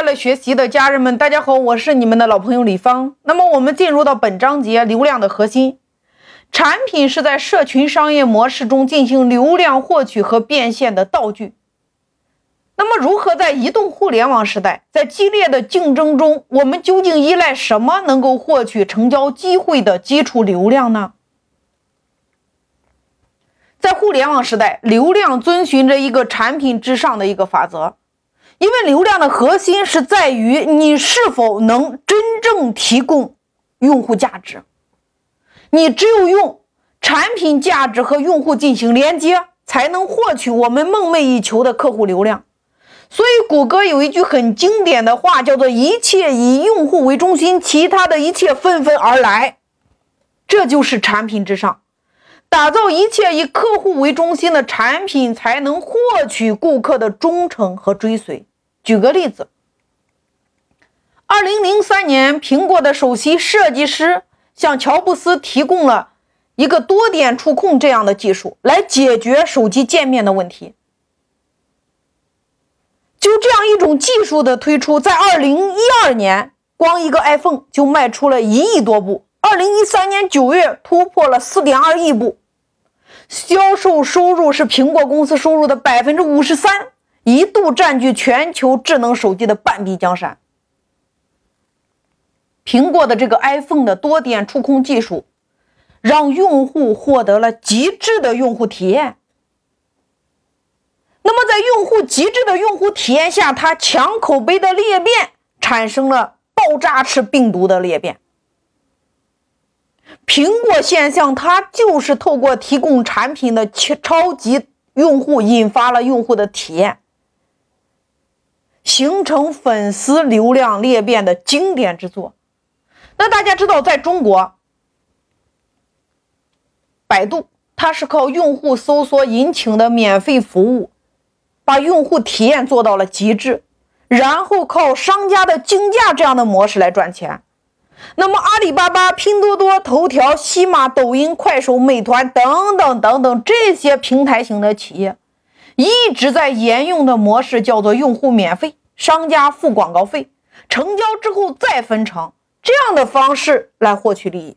快乐学习的家人们，大家好，我是你们的老朋友李芳。那么我们进入到本章节流量的核心，产品是在社群商业模式中进行流量获取和变现的道具。那么如何在移动互联网时代，在激烈的竞争中，我们究竟依赖什么能够获取成交机会的基础流量呢？在互联网时代，流量遵循着一个产品之上的一个法则。因为流量的核心是在于你是否能真正提供用户价值，你只有用产品价值和用户进行连接，才能获取我们梦寐以求的客户流量。所以，谷歌有一句很经典的话，叫做“一切以用户为中心，其他的一切纷纷而来”。这就是产品至上，打造一切以客户为中心的产品，才能获取顾客的忠诚和追随。举个例子，二零零三年，苹果的首席设计师向乔布斯提供了一个多点触控这样的技术，来解决手机界面的问题。就这样一种技术的推出，在二零一二年，光一个 iPhone 就卖出了一亿多部，二零一三年九月突破了四点二亿部，销售收入是苹果公司收入的百分之五十三。一度占据全球智能手机的半壁江山。苹果的这个 iPhone 的多点触控技术，让用户获得了极致的用户体验。那么，在用户极致的用户体验下，它强口碑的裂变产生了爆炸式病毒的裂变。苹果现象，它就是透过提供产品的超级用户，引发了用户的体验。形成粉丝流量裂变的经典之作。那大家知道，在中国，百度它是靠用户搜索引擎的免费服务，把用户体验做到了极致，然后靠商家的竞价这样的模式来赚钱。那么，阿里巴巴、拼多多、头条、西马、抖音、快手、美团等等等等这些平台型的企业。一直在沿用的模式叫做用户免费，商家付广告费，成交之后再分成，这样的方式来获取利益。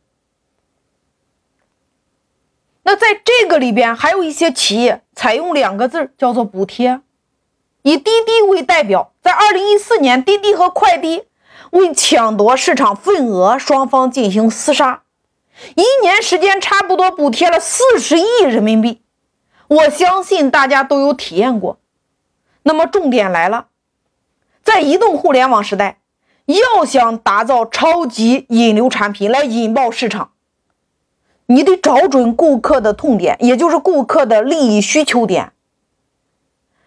那在这个里边，还有一些企业采用两个字叫做补贴，以滴滴为代表，在二零一四年，滴滴和快滴为抢夺市场份额，双方进行厮杀，一年时间差不多补贴了四十亿人民币。我相信大家都有体验过。那么重点来了，在移动互联网时代，要想打造超级引流产品来引爆市场，你得找准顾客的痛点，也就是顾客的利益需求点，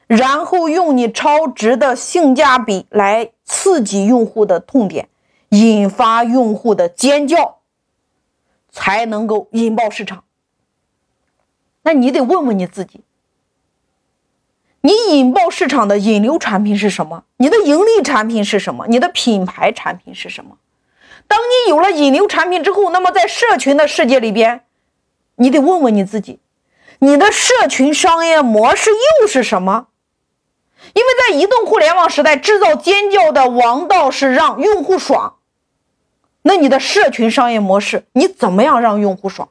然后用你超值的性价比来刺激用户的痛点，引发用户的尖叫，才能够引爆市场。那你得问问你自己，你引爆市场的引流产品是什么？你的盈利产品是什么？你的品牌产品是什么？当你有了引流产品之后，那么在社群的世界里边，你得问问你自己，你的社群商业模式又是什么？因为在移动互联网时代，制造尖叫的王道是让用户爽。那你的社群商业模式，你怎么样让用户爽？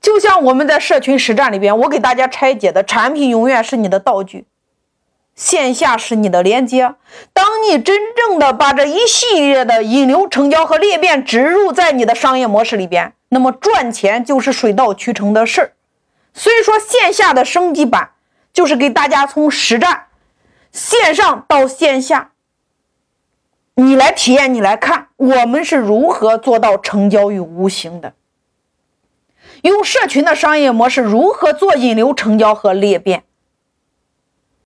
就像我们在社群实战里边，我给大家拆解的产品永远是你的道具，线下是你的连接。当你真正的把这一系列的引流、成交和裂变植入在你的商业模式里边，那么赚钱就是水到渠成的事儿。所以说，线下的升级版就是给大家从实战线上到线下，你来体验，你来看我们是如何做到成交于无形的。用社群的商业模式如何做引流、成交和裂变？